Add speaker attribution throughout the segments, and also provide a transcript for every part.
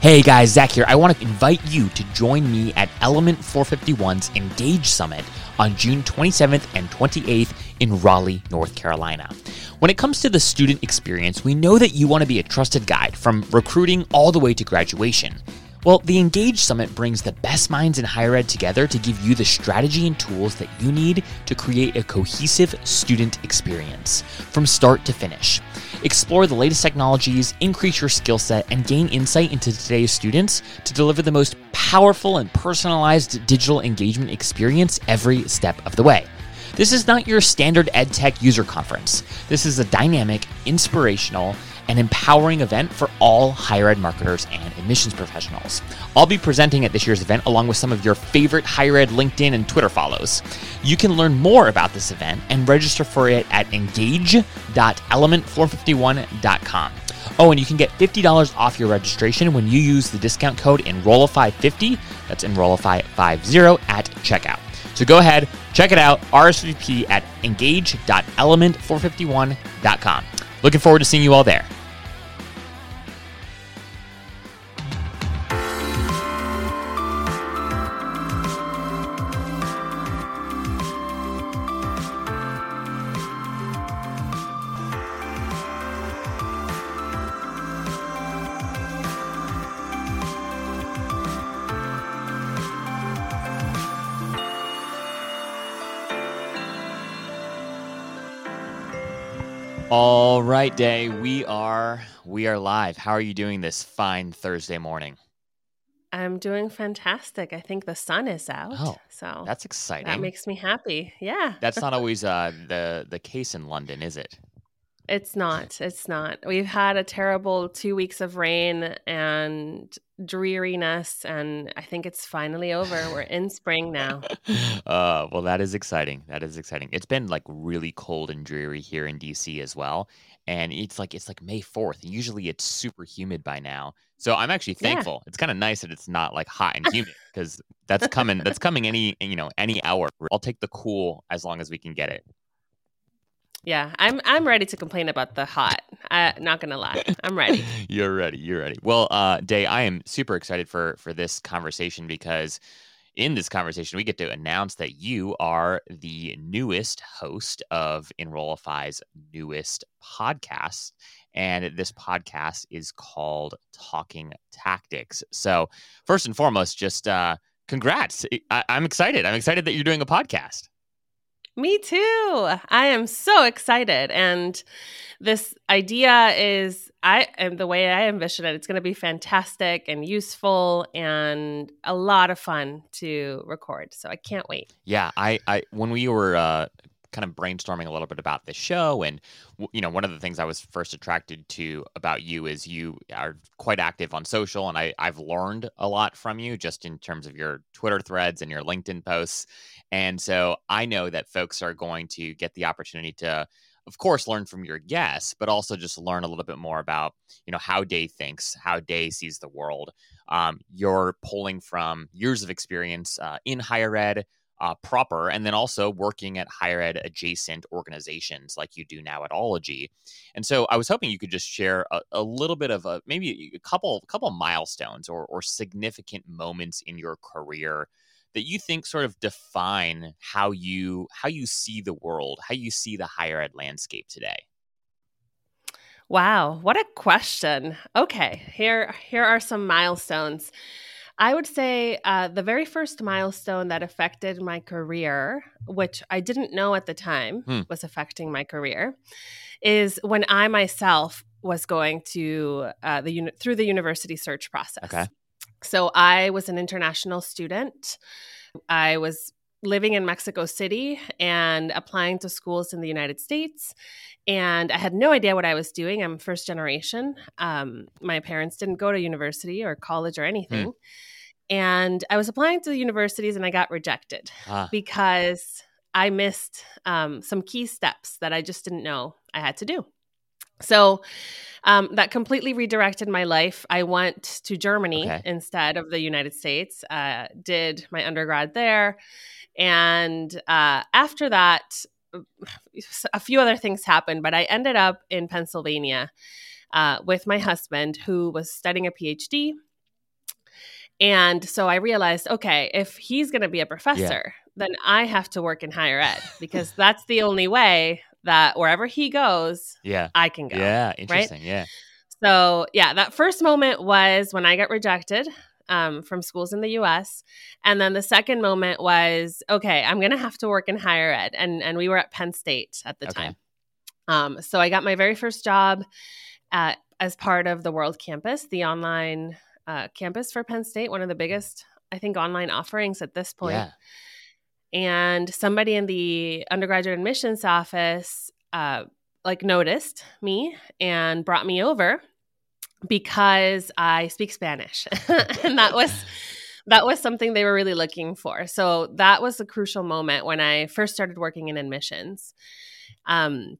Speaker 1: Hey guys, Zach here. I want to invite you to join me at Element 451's Engage Summit on June 27th and 28th in Raleigh, North Carolina. When it comes to the student experience, we know that you want to be a trusted guide from recruiting all the way to graduation. Well, the Engage Summit brings the best minds in higher ed together to give you the strategy and tools that you need to create a cohesive student experience from start to finish. Explore the latest technologies, increase your skill set, and gain insight into today's students to deliver the most powerful and personalized digital engagement experience every step of the way. This is not your standard EdTech user conference. This is a dynamic, inspirational, and empowering event for all higher ed marketers and admissions professionals. I'll be presenting at this year's event along with some of your favorite higher ed LinkedIn and Twitter follows. You can learn more about this event and register for it at engage.element451.com. Oh, and you can get $50 off your registration when you use the discount code Enrollify50, that's Enrollify50 at checkout. So go ahead, check it out, RSVP at engage.element451.com. Looking forward to seeing you all there. Right, Day. We are we are live. How are you doing this fine Thursday morning?
Speaker 2: I'm doing fantastic. I think the sun is out.
Speaker 1: Oh,
Speaker 2: so
Speaker 1: That's exciting.
Speaker 2: that makes me happy. Yeah.
Speaker 1: That's not always uh, the the case in London, is it?
Speaker 2: It's not. It's not. We've had a terrible two weeks of rain and dreariness, and I think it's finally over. We're in spring now.
Speaker 1: uh, well, that is exciting. That is exciting. It's been like really cold and dreary here in DC as well, and it's like it's like May fourth. Usually, it's super humid by now. So I'm actually
Speaker 2: Yeah.
Speaker 1: thankful. It's kind of nice that it's not like hot and humid because that's coming. That's coming any you know any hour. I'll take the cool as long as we can get it.
Speaker 2: Yeah, I'm I'm ready to complain about the hot. I, not gonna lie, I'm ready.
Speaker 1: you're ready. You're ready. Well, uh, Day, I am super excited for for this conversation because in this conversation we get to announce that you are the newest host of Enrollify's newest podcast, and this podcast is called Talking Tactics. So, first and foremost, just uh, congrats! I- I'm excited. I'm excited that you're doing a podcast.
Speaker 2: Me too. I am so excited. And this idea is I and the way I envision it, it's gonna be fantastic and useful and a lot of fun to record. So I can't wait.
Speaker 1: Yeah, I, I when we were uh, kind of brainstorming a little bit about the show, and you know, one of the things I was first attracted to about you is you are quite active on social, and I I've learned a lot from you just in terms of your Twitter threads and your LinkedIn posts, and so I know that folks are going to get the opportunity to. Of course, learn from your guests, but also just learn a little bit more about, you know, how Day thinks, how Day sees the world. Um, you're pulling from years of experience uh, in higher ed, uh, proper, and then also working at higher ed adjacent organizations like you do now at Ology. And so I was hoping you could just share a, a little bit of a maybe a couple couple milestones or, or significant moments in your career that you think sort of define how you how you see the world, how you see the higher ed landscape today.
Speaker 2: Wow, what a question. Okay, here here are some milestones. I would say uh, the very first milestone that affected my career, which I didn't know at the time
Speaker 1: Hmm.
Speaker 2: was affecting my career, is when I myself was going to uh, the uni- through the university search process.
Speaker 1: Okay.
Speaker 2: So I was an international student. I was living in Mexico City and applying to schools in the United States. And I had no idea what I was doing. I'm first generation. Um, my parents didn't go to university or college or anything. And I was applying to the universities and I got rejected
Speaker 1: Ah,
Speaker 2: because I missed um, some key steps that I just didn't know I had to do. So um, that completely redirected my life. I went to Germany
Speaker 1: Okay.
Speaker 2: instead of the United States, uh, did my undergrad there. And uh, after that, a few other things happened, but I ended up in Pennsylvania uh, with my husband, who was studying a PhD. And so I realized, okay, if he's going to be a professor, yeah. then I have to work in higher ed because that's the only way that wherever he goes,
Speaker 1: yeah,
Speaker 2: I can go.
Speaker 1: Yeah, interesting. Right? Yeah.
Speaker 2: So yeah, that first moment was when I got rejected um, from schools in the U.S. And then the second moment was, okay, I'm going to have to work in higher ed, and and we were at Penn State at the okay. time. Um, so I got my very first job at as part of the World Campus, the online uh, campus for Penn State, one of the biggest, I think, online offerings at this point. Yeah. And somebody in the undergraduate admissions office, uh, like, noticed me and brought me over because I speak Spanish, and that was that was something they were really looking for. So that was a crucial moment when I first started working in admissions. Um,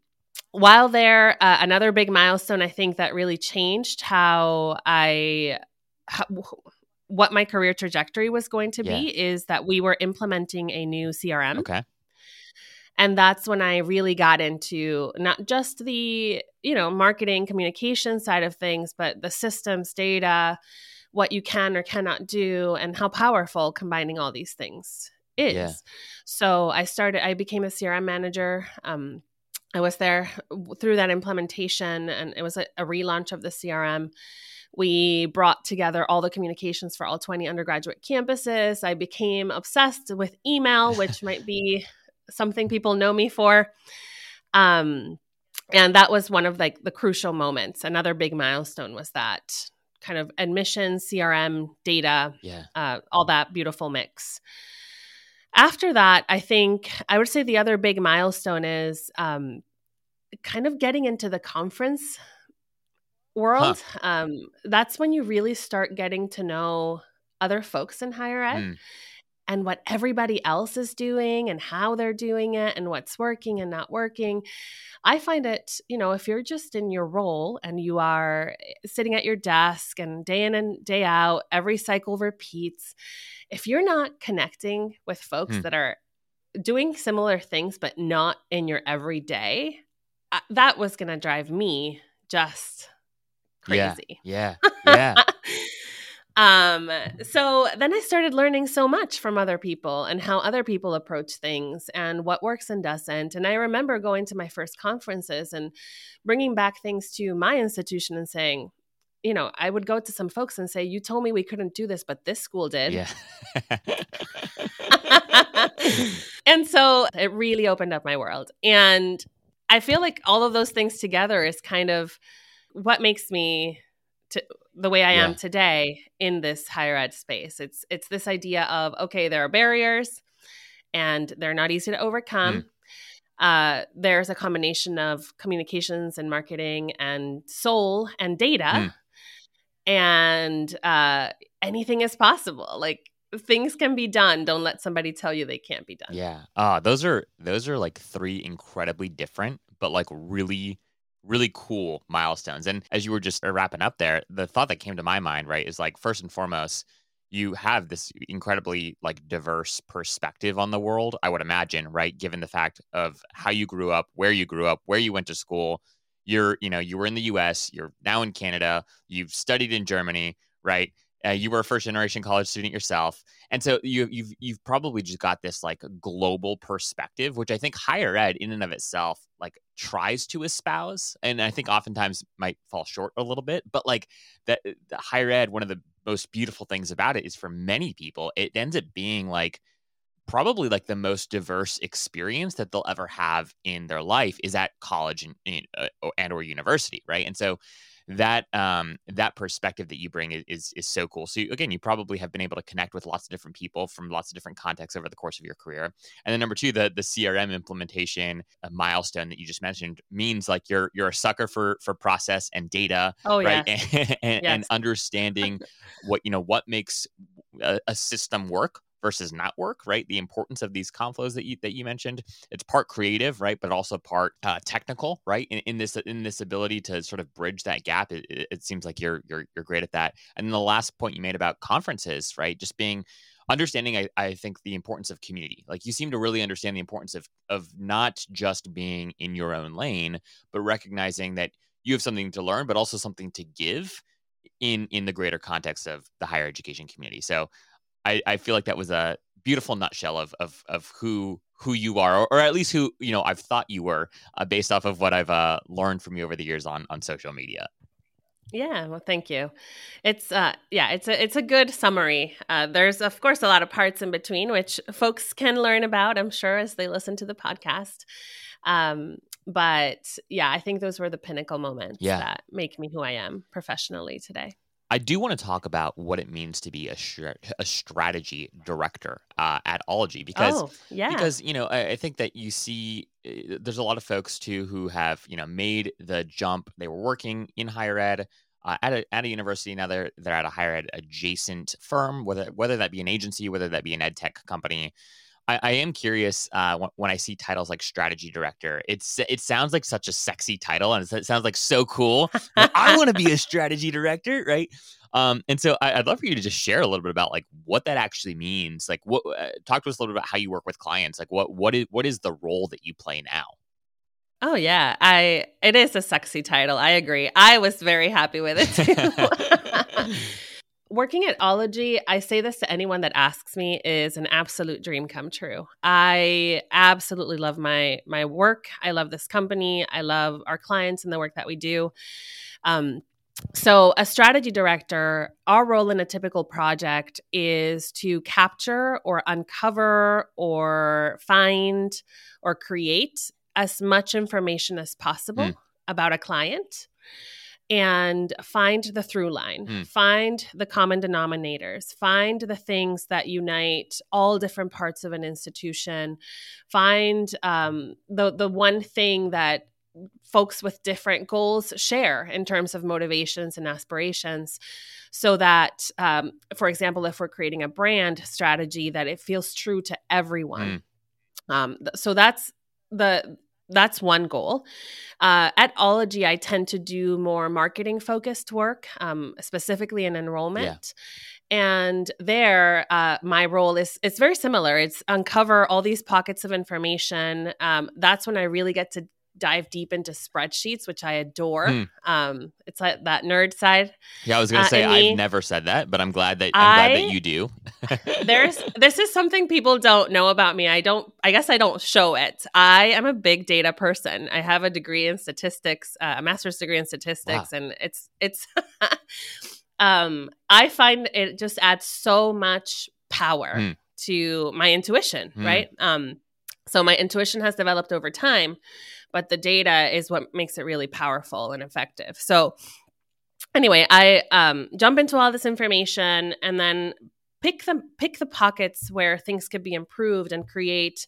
Speaker 2: while there, uh, another big milestone I think that really changed how I how, what my career trajectory was going to yeah. be is that we were implementing a new CRM.
Speaker 1: Okay.
Speaker 2: And that's when I really got into not just the, you know, marketing communication side of things, but the systems, data, what you can or cannot do, and how powerful combining all these things is. Yeah. So I started, I became a CRM manager. Um, I was there through that implementation, and it was a, a relaunch of the CRM we brought together all the communications for all 20 undergraduate campuses. I became obsessed with email, which might be something people know me for. Um, and that was one of like the crucial moments. Another big milestone was that kind of admission, CRM, data,
Speaker 1: yeah.
Speaker 2: uh, all that beautiful mix. After that, I think I would say the other big milestone is um, kind of getting into the conference world. Huh. Um, that's when you really start getting to know other folks in higher ed. Mm and what everybody else is doing and how they're doing it and what's working and not working. I find it, you know, if you're just in your role and you are eh, sitting at your desk and day in and day out, every cycle repeats. If you're not connecting with folks hmm. that are doing similar things but not in your everyday, uh, that was going to drive me just crazy.
Speaker 1: Yeah. Yeah. yeah.
Speaker 2: Um, so then I started learning so much from other people and how other people approach things and what works and doesn't. And I remember going to my first conferences and bringing back things to my institution and saying, you know, I would go to some folks and say, You told me we couldn't do this, but this school did.
Speaker 1: Yeah.
Speaker 2: and so it really opened up my world. And I feel like all of those things together is kind of what makes me to the way I yeah. am today in this higher ed space. It's it's this idea of okay, there are barriers and they're not easy to overcome. Mm. Uh, there's a combination of communications and marketing and soul and data, mm. and uh, anything is possible. Like things can be done. Don't let somebody tell you they can't be done.
Speaker 1: Yeah. Uh, those are those are like three incredibly different, but like really really cool milestones. And as you were just uh, wrapping up there, the thought that came to my mind, right, is like first and foremost, you have this incredibly like diverse perspective on the world, I would imagine, right? Given the fact of how you grew up, where you grew up, where you went to school. You're, you know, you were in the US, you're now in Canada, you've studied in Germany, right? Uh, you were a first generation college student yourself, and so you, you've you've probably just got this like global perspective, which I think higher ed in and of itself like tries to espouse, and I think oftentimes might fall short a little bit. But like that, the higher ed, one of the most beautiful things about it is for many people, it ends up being like probably like the most diverse experience that they'll ever have in their life is at college and, uh, and or university, right? And so that um, that perspective that you bring is, is, so cool. So you, again, you probably have been able to connect with lots of different people from lots of different contexts over the course of your career. And then number two, the the CRM implementation milestone that you just mentioned means like you're you're a sucker for for process and data,
Speaker 2: oh,
Speaker 1: right?
Speaker 2: Yeah.
Speaker 1: and, and, yes. and understanding what you know what makes a, a system work versus not work, right? The importance of these conflows that you that you mentioned. It's part creative, right, but also part uh, technical, right? In, in, this in this ability to sort of bridge that gap, it, it, seems like you're you're you're great at that. And then the last point you made about conferences, right? Just being understanding I, I think the importance of community like you seem to really understand the importance of of not just being in your own lane but recognizing that you have something to learn but also something to give in in the greater context of the higher education community. So I, I feel like that was a beautiful nutshell of of of who who you are, or, or at least who you know I've thought you were, uh, based off of what I've uh, learned from you over the years on on social media.
Speaker 2: Yeah, well, thank you. It's uh, yeah, it's a it's a good summary. Uh, there's of course a lot of parts in between, which folks can learn about. I'm sure as they listen to the podcast. Um, but yeah, I think those were the pinnacle moments yeah. that make me who I am professionally today.
Speaker 1: I do want to talk about what it means to be a, a strategy director uh, at Ology because oh, yeah. because you know I, I, think that you see uh, there's a lot of folks too who have you know made the jump. They were working in higher ed. Uh, at, a, at a university now they're they're at a higher ed adjacent firm whether whether that be an agency whether that be an ed tech company I, I am curious uh, when, when, I see titles like strategy director. It's it sounds like such a sexy title, and it sounds like so cool. I want to be a strategy director, right? Um, and so I, would love for you to just share a little bit about like what that actually means. Like, what uh, talk to us a little bit about how you work with clients. Like, what what is what is the role that you play now?
Speaker 2: Oh yeah, I it is a sexy title. I agree. I was very happy with it too. working at Ology, I say this to anyone that asks me, is an absolute dream come true. I absolutely love my my work. I love this company. I love our clients and the work that we do. Um, so, a strategy director, our role in a typical project is to capture or uncover or find or create as much information as possible mm. about a client and find the through line, mm. find the common denominators, find the things that unite all different parts of an institution, find um, the the one thing that folks with different goals share in terms of motivations and aspirations so that um, for example if we're creating a brand strategy that it feels true to everyone mm. um, so that's the that's one goal. Uh, at Ology, I tend to do more marketing focused work, um, specifically in enrollment. Yeah. And there, uh, my role is it's very similar. It's uncover all these pockets of information. Um, that's when I really get to dive deep into spreadsheets, which I adore. Hmm. Um, it's like that nerd side.
Speaker 1: Yeah, I was gonna uh, say I've never said that, but I'm glad that I'm I, glad that you do.
Speaker 2: there's this is something people don't know about me. I don't. I guess I don't show it. I am a big data person. I have a degree in statistics, uh, a master's degree in statistics, wow. and it's it's. um, I find it just adds so much power hmm. to my intuition, hmm. right? Um, so my intuition has developed over time but the data is what makes it really powerful and effective. So anyway, I um, jump into all this information and then pick the pick the pockets where things could be improved and create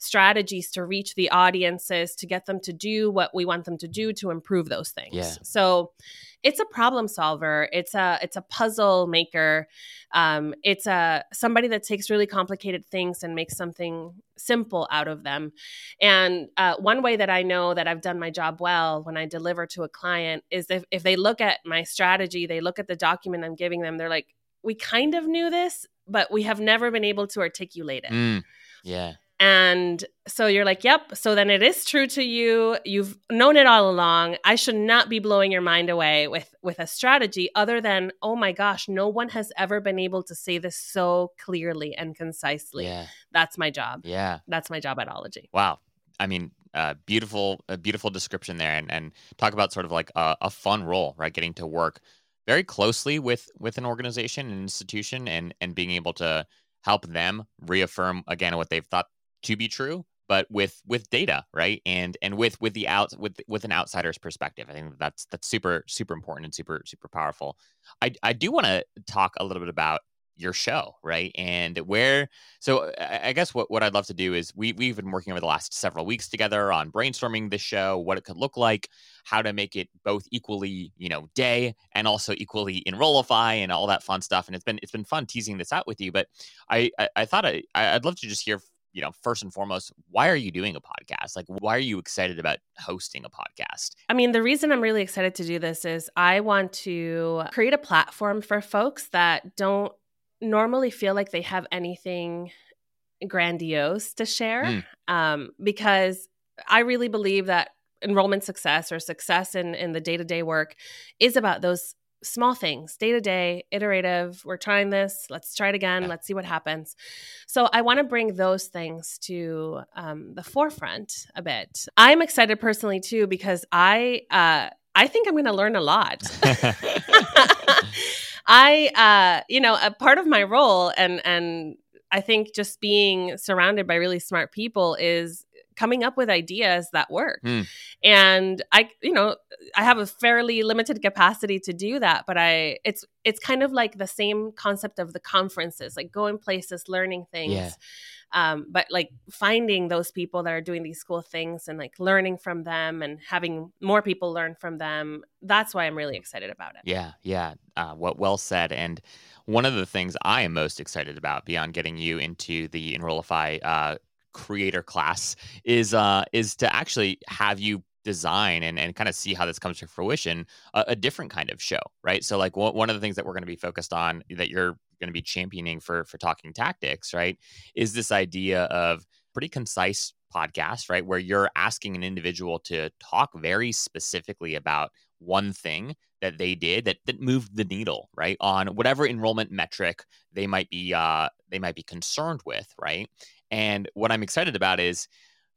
Speaker 2: strategies to reach the audiences to get them to do what we want them to do to improve those things. Yeah. So it's a problem solver. It's a it's a puzzle maker. Um, it's a somebody that takes really complicated things and makes something simple out of them. And uh, one way that I know that I've done my job well when I deliver to a client is if, if they look at my strategy, they look at the document I'm giving them, they're like, we kind of knew this, but we have never been able to articulate it.
Speaker 1: Mm, yeah.
Speaker 2: And so you're like, yep. So then it is true to you. You've known it all along. I should not be blowing your mind away with with a strategy other than, oh my gosh, no one has ever been able to say this so clearly and concisely. Yeah. That's my job.
Speaker 1: Yeah.
Speaker 2: That's my job at Ology.
Speaker 1: Wow. I mean, uh, beautiful, a beautiful description there, and and talk about sort of like a, a fun role, right? Getting to work very closely with with an organization, an institution, and and being able to help them reaffirm again what they've thought to be true but with with data right? And and with with the out with with an outsider's perspective. I think that's that's super super important and super super powerful. I i do want to talk a little bit about your show right? And where so i guess what, what i'd love to do is we, we've been working over the last several weeks together on brainstorming this show what it could look like how to make it both equally you know day and also equally enrollify and all that fun stuff. And it's been it's been fun teasing this out with you but i i, I thought I, i'd love to just hear you know, first and foremost, why are you doing a podcast? Like, why are you excited about hosting a podcast?
Speaker 2: I mean, the reason I'm really excited to do this is I want to create a platform for folks that don't normally feel like they have anything grandiose to share. Mm. Um, because I really believe that enrollment success or success in, in the day to day work is about those small things, day to day, iterative. We're trying this. Let's try it again. Let's see what happens. So I want to bring those things to um, the forefront a bit. I'm excited personally too because I uh, I think I'm going to learn a lot. I, uh, you know, a part of my role and and I think just being surrounded by really smart people is coming up with ideas that work. Mm. And I, you know, I have a fairly limited capacity to do that, but I it's it's kind of like the same concept of the conferences, like going places, learning things. Yeah. Um, but like finding those people that are doing these cool things and like learning from them and having more people learn from them that's why i'm really excited about it
Speaker 1: yeah yeah uh, what well said and one of the things i am most excited about beyond getting you into the enrollify uh, creator class is uh is to actually have you design and, and kind of see how this comes to fruition a, a different kind of show right? So like w- one of the things that we're going to be focused on that you're going to be championing for for talking tactics right is this idea of pretty concise podcast right where you're asking an individual to talk very specifically about one thing that they did that that moved the needle right on whatever enrollment metric they might be uh they might be concerned with right and what I'm excited about is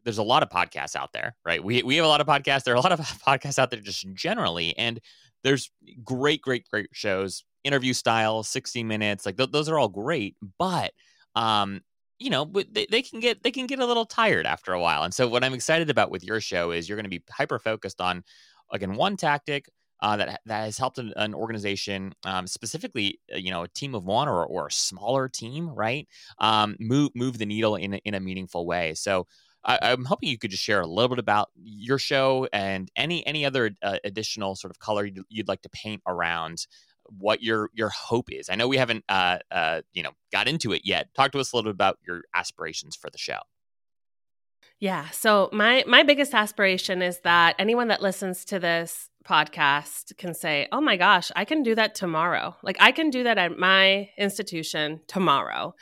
Speaker 1: there's a lot of podcasts out there, right? We we have a lot of podcasts. There are a lot of podcasts out there just generally, and there's great, great, great shows, interview style, 60 minutes, like th- those are all great. But um, you know, they, they can get they can get a little tired after a while. And so what I'm excited about with your show is you're going to be hyper focused on again one tactic, uh, that that has helped an, an organization, um, specifically, uh, you know, a team of one or, or a smaller team, right? Um, move move the needle in in a meaningful way. So. I, am hoping you could just share a little bit about your show and any any other uh, additional sort of color you'd, you'd, like to paint around what your your hope is. I know we haven't uh, uh, you know got into it yet. Talk to us a little bit about your aspirations for the show.
Speaker 2: Yeah. So my my biggest aspiration is that anyone that listens to this podcast can say, "Oh my gosh, I can do that tomorrow." Like I can do that at my institution tomorrow.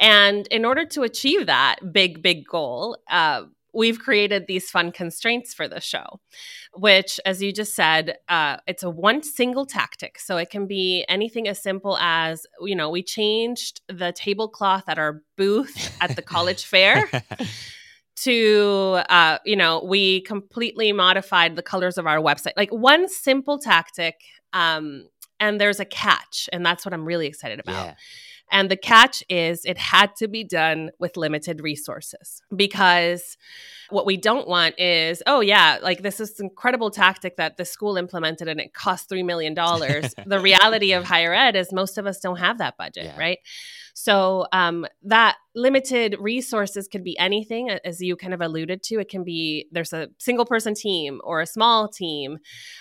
Speaker 2: And in order to achieve that big big goal, uh, we've created these fun constraints for the show, which, as you just said, uh, it's a one single tactic. So it can be anything as simple as, you know, we changed the tablecloth at our booth at the college fair to uh, you know we completely modified the colors of our website like one simple tactic um, and there's a catch and that's what i'm really excited about yeah. and the catch is it had to be done with limited resources because what we don't want is oh yeah like this is incredible tactic that the school implemented and it cost $3 million the reality of higher ed is most of us don't have that budget yeah. right so um, that limited resources could be anything, as you kind of alluded to. It can be there's a single person team or a small team,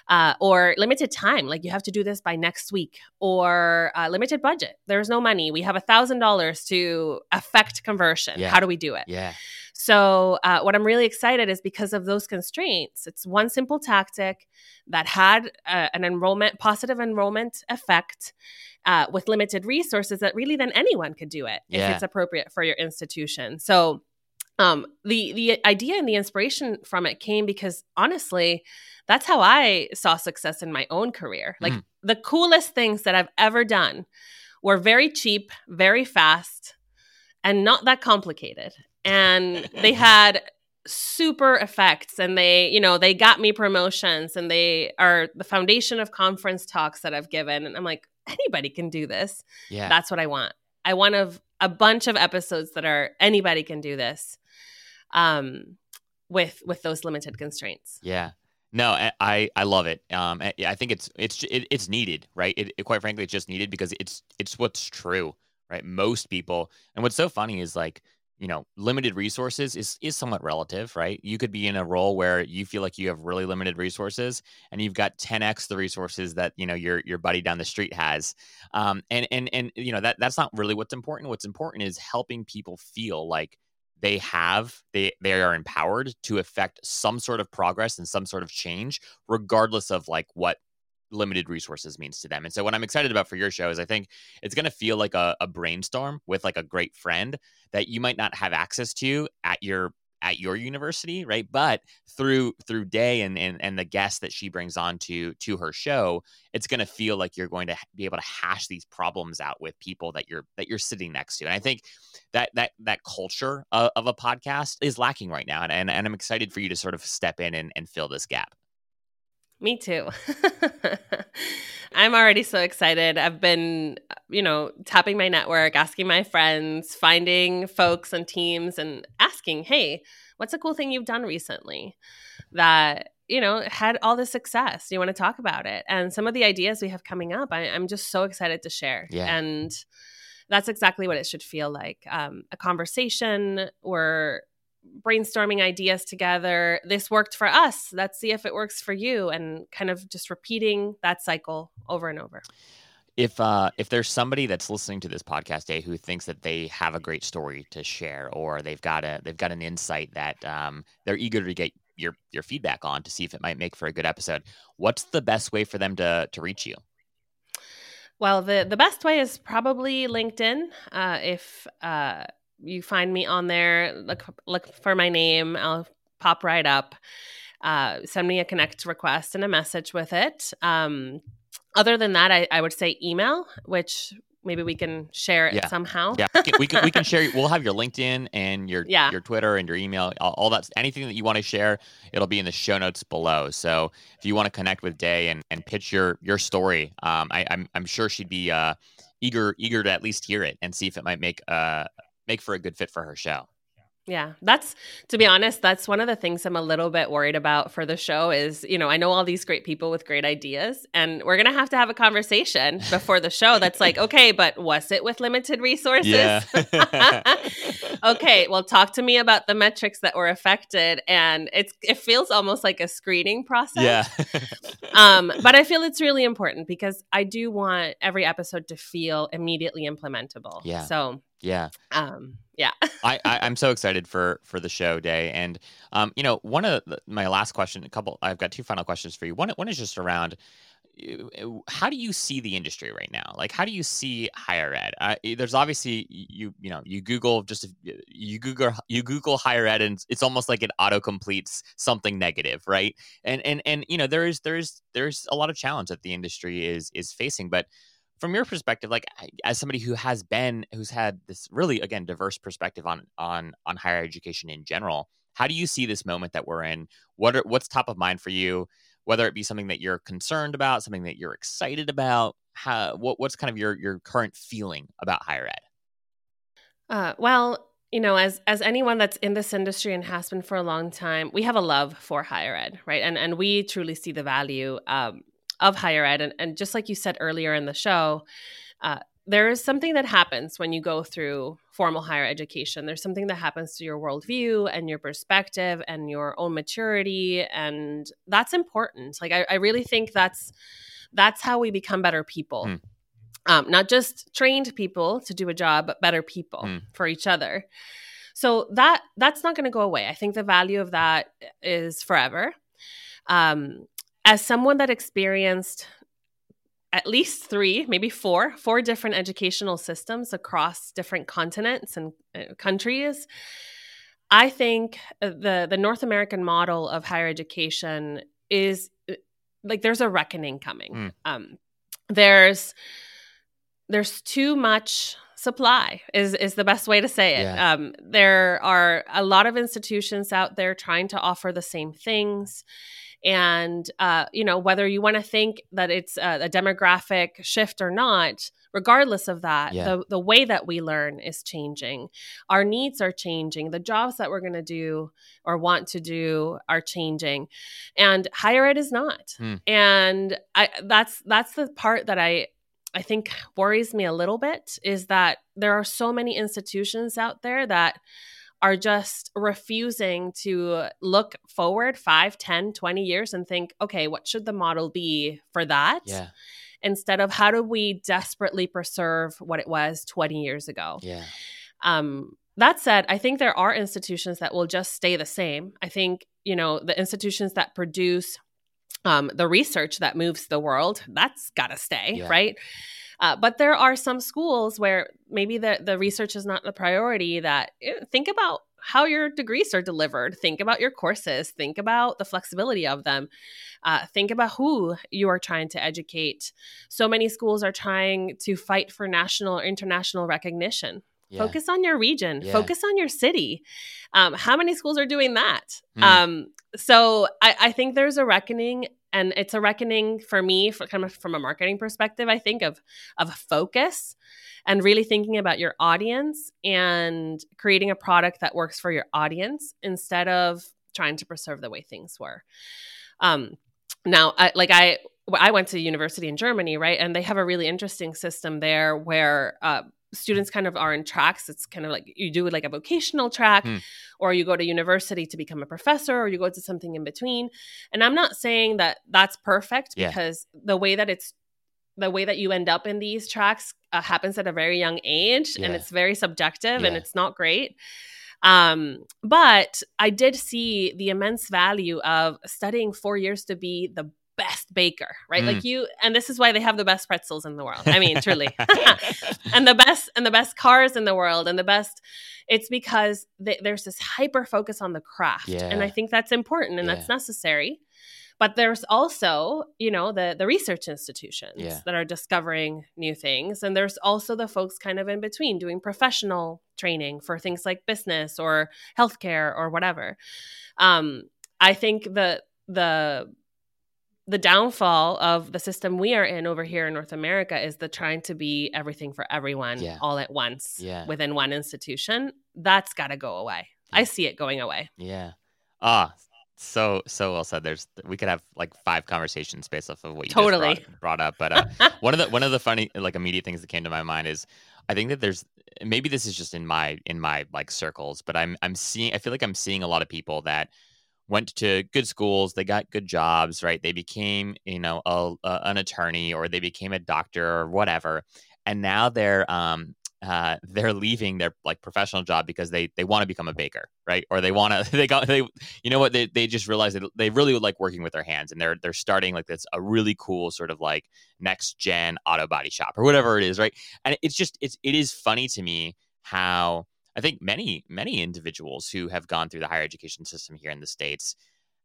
Speaker 2: uh, or limited time. Like you have to do this by next week, or uh, limited budget. There's no money. We have a thousand dollars to affect conversion. Yeah. How do we do it?
Speaker 1: Yeah.
Speaker 2: So, uh, what I'm really excited is because of those constraints. It's one simple tactic that had uh, an enrollment, positive enrollment effect uh, with limited resources that really then anyone could do it yeah. if it's appropriate for your institution. So, um, the the idea and the inspiration from it came because honestly, that's how I saw success in my own career. Like mm. the coolest things that I've ever done were very cheap, very fast, and not that complicated and they had super effects and they you know they got me promotions and they are the foundation of conference talks that i've given and i'm like anybody can do this yeah that's what i want i want a, a bunch of episodes that are anybody can do this um with with those limited constraints
Speaker 1: yeah no, I I love it. Um, I think it's it's it, it's needed, right? It, it, quite frankly, it's just needed because it's it's what's true, right? Most people, and what's so funny is like you know limited resources is is somewhat relative right? You could be in a role where you feel like you have really limited resources and you've got 10x the resources that you know your your buddy down the street has. Um, and and and you know that that's not really what's important. What's important is helping people feel like they have they they are empowered to affect some sort of progress and some sort of change regardless of like what limited resources means to them. And so what I'm excited about for your show is I think it's going to feel like a, a brainstorm with like a great friend that you might not have access to at your at your university, right? But through through Day and and, and the guests that she brings on to to her show, it's going to feel like you're going to be able to hash these problems out with people that you're that you're sitting next to. And I think that that that culture of, of a podcast is lacking right now, and, and and I'm excited for you to sort of step in and, and fill this gap.
Speaker 2: Me too. I'm already so excited. I've been, you know, tapping my network, asking my friends, finding folks and teams and asking, hey, what's a cool thing you've done recently that, you know, had all this success? Do you want to talk about it? And some of the ideas we have coming up, I, am just so excited to share.
Speaker 1: Yeah.
Speaker 2: And that's exactly what it should feel like um, a conversation where brainstorming ideas together. This worked for us. Let's see if it works for you, and kind of just repeating that cycle over and over.
Speaker 1: If uh, if there's somebody that's listening to this podcast day who thinks that they have a great story to share, or they've got a they've got an insight that um, they're eager to get your your feedback on to see if it might make for a good episode, what's the best way for them to to reach you?
Speaker 2: Well, the the best way is probably LinkedIn. Uh, if uh, you find me on there. Look look for my name. I'll pop right up. Uh, send me a connect request and a message with it. Um, other than that, I, I would say email, which maybe we can share it
Speaker 1: yeah.
Speaker 2: somehow.
Speaker 1: Yeah, we can, we can, we can share. We'll have your LinkedIn and your
Speaker 2: yeah.
Speaker 1: your Twitter and your email. All, all that anything that you want to share, it'll be in the show notes below. So if you want to connect with Day and, and pitch your your story, um, I, am I'm, I'm sure she'd be uh, eager eager to at least hear it and see if it might make uh, make for a good fit for her show.
Speaker 2: Yeah, that's to be honest, that's one of the things I'm a little bit worried about for the show is, you know, I know all these great people with great ideas and we're going to have to have a conversation before the show that's like, okay, but was it with limited resources?
Speaker 1: Yeah.
Speaker 2: okay, well talk to me about the metrics that were affected and it's it feels almost like a screening process.
Speaker 1: Yeah.
Speaker 2: um, but I feel it's really important because I do want every episode to feel immediately implementable.
Speaker 1: Yeah.
Speaker 2: So
Speaker 1: yeah.
Speaker 2: Um, yeah.
Speaker 1: I, I am so excited for for the show day, and um, you know, one of the, my last question, a couple, I've got two final questions for you. One one is just around how do you see the industry right now like how do you see higher ed uh, there's obviously you you know you google just you google you google higher ed and it's almost like it auto completes something negative right and and and you know there is there's there's a lot of challenge that the industry is is facing but from your perspective like as somebody who has been who's had this really again diverse perspective on on on higher education in general how do you see this moment that we're in? What are what's top of mind for you? Whether it be something that you're concerned about something that you're excited about how what, what's kind of your your current feeling about higher ed?
Speaker 2: Uh, well you know as as anyone that's in this industry and has been for a long time we have a love for higher ed right? And and we truly see the value um, of higher ed. And, and just like you said earlier in the show, uh, there is something that happens when you go through formal higher education. There's something that happens to your worldview and your perspective and your own maturity, and that's important. Like I, I really think that's that's how we become better people. Mm. Um, not just trained people to do a job, but better people mm. for each other. So that that's not going to go away. I think the value of that is forever. Um, as someone that experienced at least three, maybe four, four different educational systems across different continents and uh, countries. I think uh, the the North American model of higher education is uh, like there's a reckoning coming. Mm. Um, there's there's too much supply is is the best way to say it. Yeah. Um, there are a lot of institutions out there trying to offer the same things and uh, you know whether you want to think that it's a, a, demographic shift or not regardless of that yeah. the, the way that we learn is changing our needs are changing the jobs that we're going to do or want to do are changing and higher ed is not hmm. and I, that's that's the part that i I think worries me a little bit is that there are so many institutions out there that are just refusing to look forward 5 10 20 years and think okay what should the model be for that?
Speaker 1: Yeah.
Speaker 2: instead of how do we desperately preserve what it was 20 years ago?
Speaker 1: Yeah.
Speaker 2: Um, that said i think there are institutions that will just stay the same. I think you know the institutions that produce um, the research that moves the world that's got to stay yeah. right uh, but there are some schools where maybe the, the research is not the priority that eh, think about how your degrees are delivered. Think about your courses. Think about the flexibility of them. Uh, think about who you are trying to educate. So many schools are trying to fight for national or international recognition. Yeah. Focus on your region. Yeah. Focus on your city. Um, how many schools are doing that? Mm. Um, so I, I, think there's a reckoning, and it's a reckoning for me, for kind of from a marketing perspective. I think of of focus and really thinking about your audience and creating a product that works for your audience instead of trying to preserve the way things were. Um, now, I, like I, I went to university in Germany, right, and they have a really interesting system there where. Uh, students kind of are in tracks. It's kind of like you do like a vocational track, hmm. or you go to university to become a professor, or you go to something in between. And I'm not saying that that's perfect yeah. because the way that it's the way that you end up in these tracks uh, happens at a very young age yeah. and it's very subjective yeah. and it's not great. Um, but I did see the immense value of studying four years to be the best baker, right? Mm. Like you, and this is why they have the best pretzels in the world. I mean, truly, and the best and the best cars in the world, and the best. It's because th- there's this hyper focus on the craft, yeah. and I think that's important and yeah. that's necessary. But there's also, you know, the the research institutions yeah. that are discovering new things, and there's also the folks kind of in between doing professional training for things like business or healthcare or whatever. Um, I think the the the downfall of the system we are in over here in North America is the trying to be everything for everyone yeah. all at once yeah. within one institution. That's got to go away. Yeah. I see it going away.
Speaker 1: Yeah. Ah, so so well said. There's we could have like five conversations based off of what you
Speaker 2: totally
Speaker 1: brought, brought, up. But uh, one of the one of the funny like immediate things that came to my mind is I think that there's maybe this is just in my in my like circles, but I'm I'm seeing I feel like I'm seeing a lot of people that went to good schools, they got good jobs, right? They became, you know, a, a, an attorney or they became a doctor or whatever, and now they're um, uh, they're leaving their like professional job because they they want to become a baker, right? Or they want to they got they you know what they they just realized that they really like working with their hands, and they're they're starting like this a really cool sort of like next gen auto body shop or whatever it is, right? And it's just it's it is funny to me how I think many many individuals who have gone through the higher education system here in the states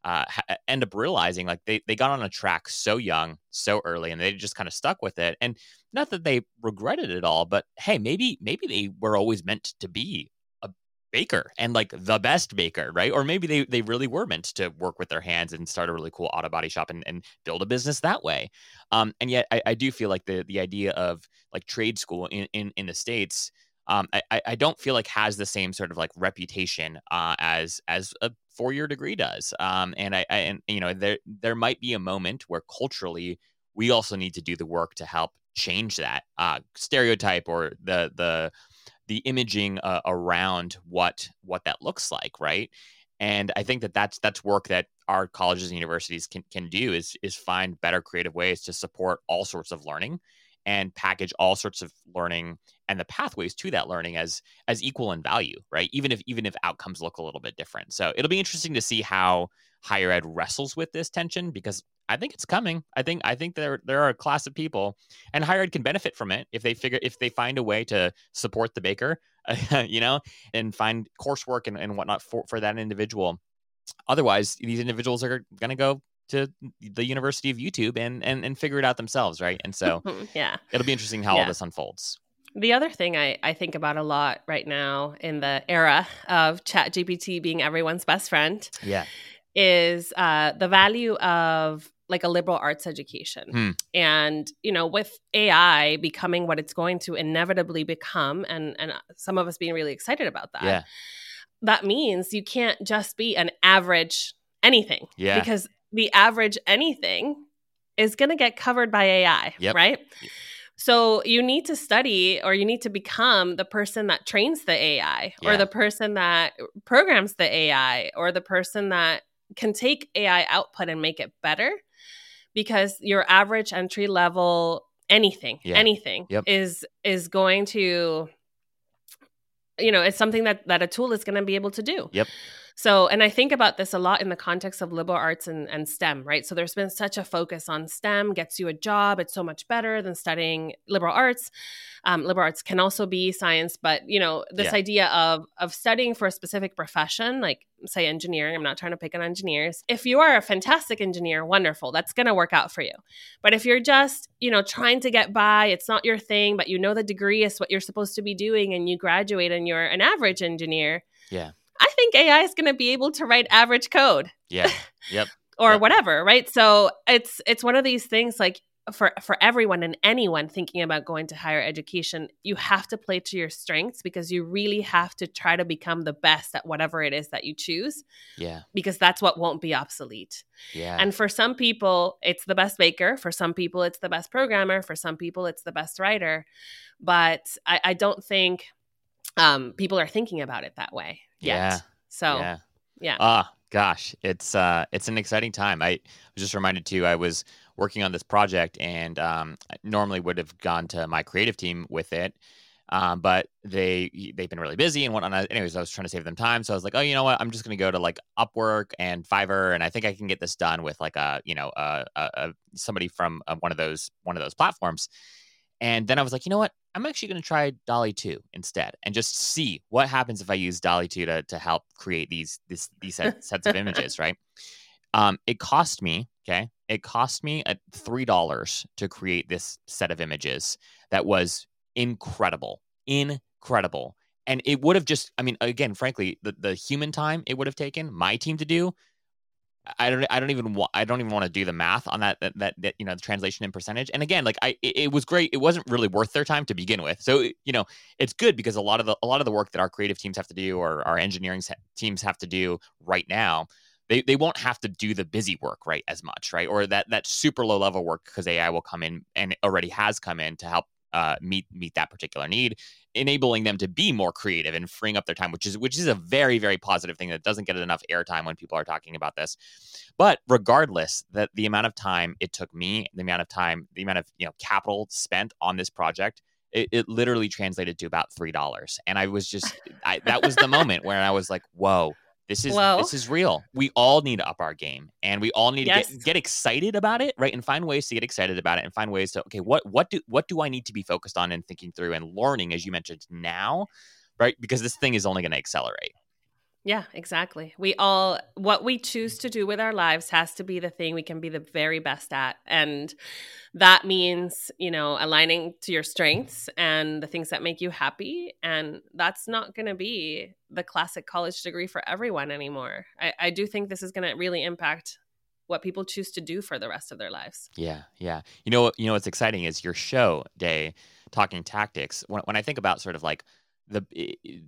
Speaker 1: uh, ha- end up realizing like they they got on a track so young, so early, and they just kind of stuck with it. And not that they regretted it all, but hey, maybe maybe they were always meant to be a baker and like the best baker, right? Or maybe they they really were meant to work with their hands and start a really cool auto body shop and, and build a business that way. Um, and yet I, I do feel like the the idea of like trade school in in, in the states um, I, I don't feel like has the same sort of like reputation uh, as as a four year degree does. Um, and I, I, and you know there there might be a moment where culturally we also need to do the work to help change that uh, stereotype or the the the imaging uh, around what what that looks like, right? And I think that that's that's work that our colleges and universities can can do is is find better creative ways to support all sorts of learning and package all sorts of learning and the pathways to that learning as as equal in value right? Even if even if outcomes look a little bit different. So it'll be interesting to see how higher ed wrestles with this tension because i think it's coming. I think i think there there are a class of people and higher ed can benefit from it if they figure if they find a way to support the baker you know and find coursework and, and whatnot for for that individual. Otherwise these individuals are going to go to the University of YouTube and and and figure it out themselves, right? And so
Speaker 2: yeah,
Speaker 1: it'll be interesting how yeah. all this unfolds.
Speaker 2: The other thing I, I think about a lot right now in the era of Chat GPT being everyone's best friend,
Speaker 1: yeah,
Speaker 2: is uh, the value of like a liberal arts education. Hmm. And, you know, with AI becoming what it's going to inevitably become, and and some of us being really excited about that.
Speaker 1: Yeah.
Speaker 2: That means you can't just be an average anything.
Speaker 1: Yeah.
Speaker 2: Because the average anything is going to get covered by AI, yep. right? So you need to study or you need to become the person that trains the AI yeah. or the person that programs the AI or the person that can take AI output and make it better because your average entry level anything yeah. anything yep. is is going to you know it's something that that a tool is going to be able to do
Speaker 1: yep
Speaker 2: So, and I think about this a lot in the context of liberal arts and, and STEM, right? So, there's been such a focus on STEM, gets you a job. It's so much better than studying liberal arts. Um, liberal arts can also be science, but you know, this yeah. idea of of studying for a specific profession, like say engineering. I'm not trying to pick on engineers. If you are a fantastic engineer, wonderful, that's going to work out for you. But if you're just, you know, trying to get by, it's not your thing, but you know the degree is what you're supposed to be doing, and you graduate and you're an average engineer.
Speaker 1: Yeah
Speaker 2: I think AI is going to be able to write average code.
Speaker 1: Yeah. Yep.
Speaker 2: or
Speaker 1: yep.
Speaker 2: whatever, right? So it's it's one of these things like for for everyone and anyone thinking about going to higher education, you have to play to your strengths because you really have to try to become the best at whatever it is that you choose.
Speaker 1: Yeah.
Speaker 2: Because that's what won't be obsolete.
Speaker 1: Yeah.
Speaker 2: And for some people, it's the best baker. For some people, it's the best programmer. For some people, it's the best writer. But I, I don't think um, people are thinking about it that way yet.
Speaker 1: Yeah.
Speaker 2: So
Speaker 1: yeah.
Speaker 2: yeah.
Speaker 1: Ah, gosh, it's uh, it's an exciting time. I was just reminded too. I was working on this project, and um, I normally would have gone to my creative team with it. Um, but they they've been really busy and whatnot. Anyways, I was trying to save them time, so I was like, oh, you know what? I'm just gonna go to like Upwork and Fiverr, and I think I can get this done with like a you know a, a, a somebody from uh, one of those one of those platforms. And then I was like, you know what? I'm actually going to try DALL-E 2 instead and just see what happens if I use DALL-E 2 to, to help create these this, these set, sets of images, right? Um, it cost me, okay, it cost me a $3 to create this set of images that was incredible, incredible. And it would have just, I mean, again, frankly, the, the human time it would have taken my team to do I don't I don't even I don't even want to do the math on that, that that, that you know the translation in percentage. And again, like I it, it, was great. It wasn't really worth their time to begin with. So you know it's good because a lot of the a lot of the work that our creative teams have to do or our engineering teams have to do right now. They, they won't have to do the busy work right as much right or that that super low level work because AI will come in and already has come in to help uh, meet meet that particular need, enabling them to be more creative and freeing up their time, which is which is a very very positive thing that doesn't get enough airtime when people are talking about this. But regardless, that the amount of time it took me, the amount of time, the amount of you know capital spent on this project, it, it literally translated to about three dollars, and I was just I, that was the moment where I was like, whoa this is Whoa. this is real. We all need to up our game, and we all need yes. to get, get excited about it, right? And find ways to get excited about it, and find ways to okay, what what do what do I need to be focused on and thinking through and learning, as you mentioned now, right? Because this thing is only going to accelerate.
Speaker 2: Yeah, exactly. We all, what we choose to do with our lives has to be the thing we can be the very best at. And that means, you know, aligning to your strengths and the things that make you happy. And that's not going to be the classic college degree for everyone anymore. I, I do think this is going to really impact what people choose to do for the rest of their lives.
Speaker 1: Yeah, yeah. You know, you know what's exciting is your show day, talking tactics. When, when I think about sort of like the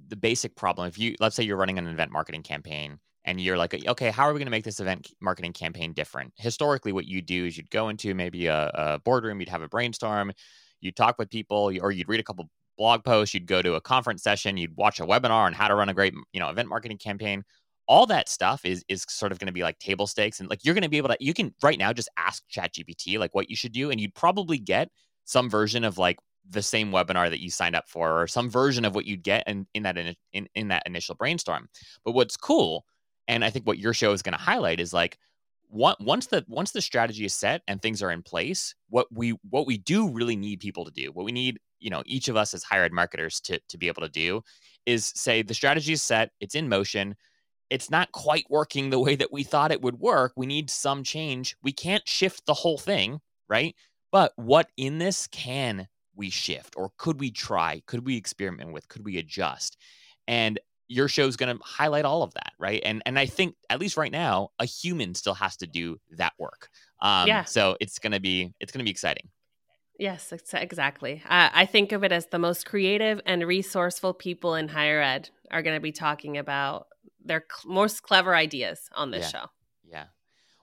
Speaker 1: the basic problem if you let's say you're running an event marketing campaign and you're like okay how are we going to make this event marketing campaign different? Historically what you do is you'd go into maybe a, a boardroom you'd have a brainstorm you'd talk with people or you'd read a couple blog posts you'd go to a conference session you'd watch a webinar on how to run a great you know event marketing campaign. All that stuff is is sort of going to be like table stakes and like you're going to be able to you can right now just ask ChatGPT like what you should do and you'd probably get some version of like the same webinar that you signed up for or some version of what you'd get in, in that in, in, that initial brainstorm. But what's cool and i think what your show is going to highlight is like once the once the strategy is set and things are in place what we what we do really need people to do what we need you know each of us as hired marketers to to be able to do is say the strategy is set it's in motion it's not quite working the way that we thought it would work we need some change we can't shift the whole thing right? But what in this can we shift or could we try could we experiment with could we adjust? And your show is going to highlight all of that right? And and i think at least right now a human still has to do that work. Um yeah. so it's going to be it's going to be exciting.
Speaker 2: Yes exactly. Uh, i think of it as the most creative and resourceful people in higher ed are going to be talking about their cl- most clever ideas on this
Speaker 1: yeah.
Speaker 2: show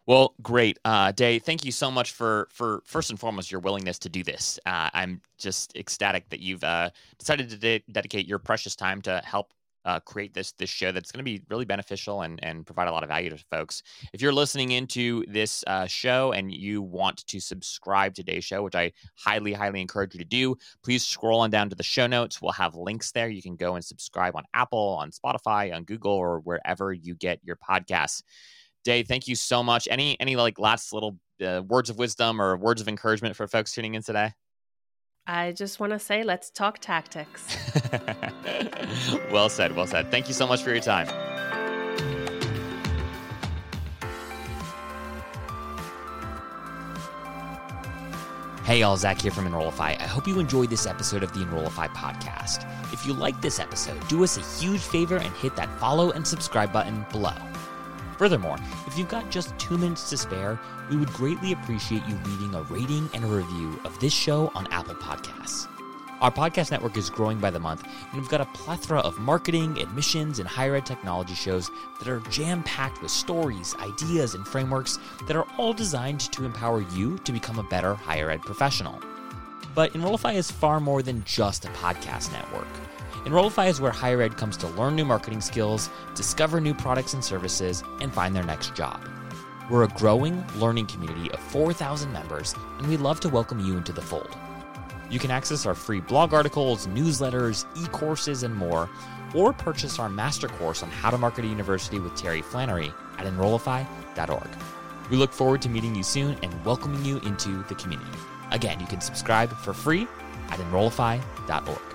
Speaker 1: well, great, uh, Day. Thank you so much for for first and foremost your willingness to do this. Uh, I'm just ecstatic that you've uh, decided to de- dedicate your precious time to help uh, create this this show that's going to be really beneficial and and provide a lot of value to folks. If you're listening into this uh, show and you want to subscribe to today's show, which I highly highly encourage you to do, please scroll on down to the show notes. We'll have links there. You can go and subscribe on Apple, on Spotify, on Google, or wherever you get your podcasts. Dave, thank you so much. Any any like last little uh, words of wisdom or words of encouragement for folks tuning in today?
Speaker 2: I just want to say, let's talk tactics.
Speaker 1: well said. Well said. Thank you so much for your time. Hey, all, Zach here from Enrollify. I hope you enjoyed this episode of the Enrollify podcast. If you like this episode, do us a huge favor and hit that follow and subscribe button below. Furthermore, if you've got just two minutes to spare, we would greatly appreciate you leaving a rating and a review of this show on Apple Podcasts. Our podcast network is growing by the month, and we've got a plethora of marketing, admissions, and higher ed technology shows that are jam packed with stories, ideas, and frameworks that are all designed to empower you to become a better higher ed professional. But Enrollify is far more than just a podcast network. Enrollify is where higher ed comes to learn new marketing skills, discover new products and services, and find their next job. We're a growing learning community of 4,000 members, and we'd love to welcome you into the fold. You can access our free blog articles, newsletters, e courses, and more, or purchase our master course on how to market a university with Terry Flannery at enrollify.org. We look forward to meeting you soon and welcoming you into the community. Again, you can subscribe for free at enrollify.org.